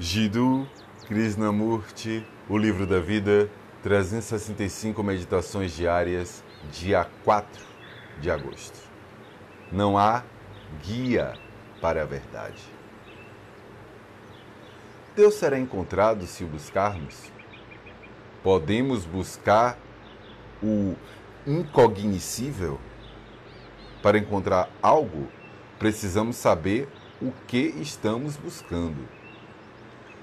Jiddu Krishnamurti, O Livro da Vida, 365 Meditações Diárias, dia 4 de agosto. Não há guia para a verdade. Deus será encontrado se o buscarmos? Podemos buscar o incognoscível? Para encontrar algo, precisamos saber o que estamos buscando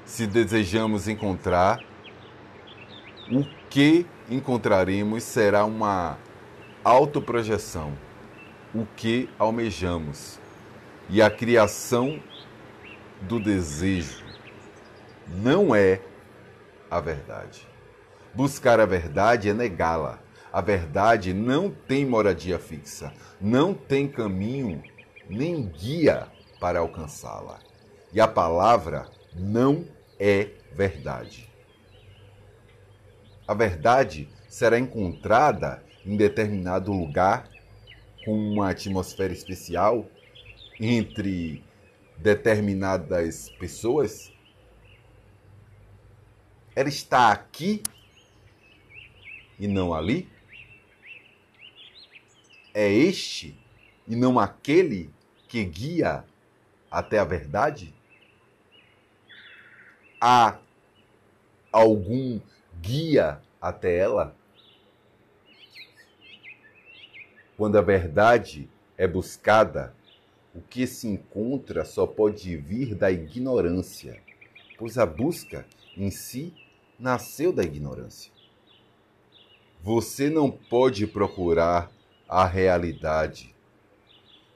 se desejamos encontrar, o que encontraremos será uma autoprojeção, o que almejamos e a criação do desejo não é a verdade. Buscar a verdade é negá-la. A verdade não tem moradia fixa, não tem caminho nem guia para alcançá-la. E a palavra não é verdade. A verdade será encontrada em determinado lugar, com uma atmosfera especial, entre determinadas pessoas? Ela está aqui e não ali? É este e não aquele que guia até a verdade? Há algum guia até ela? Quando a verdade é buscada, o que se encontra só pode vir da ignorância, pois a busca em si nasceu da ignorância. Você não pode procurar a realidade.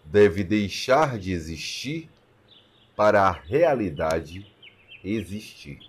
Deve deixar de existir para a realidade existir.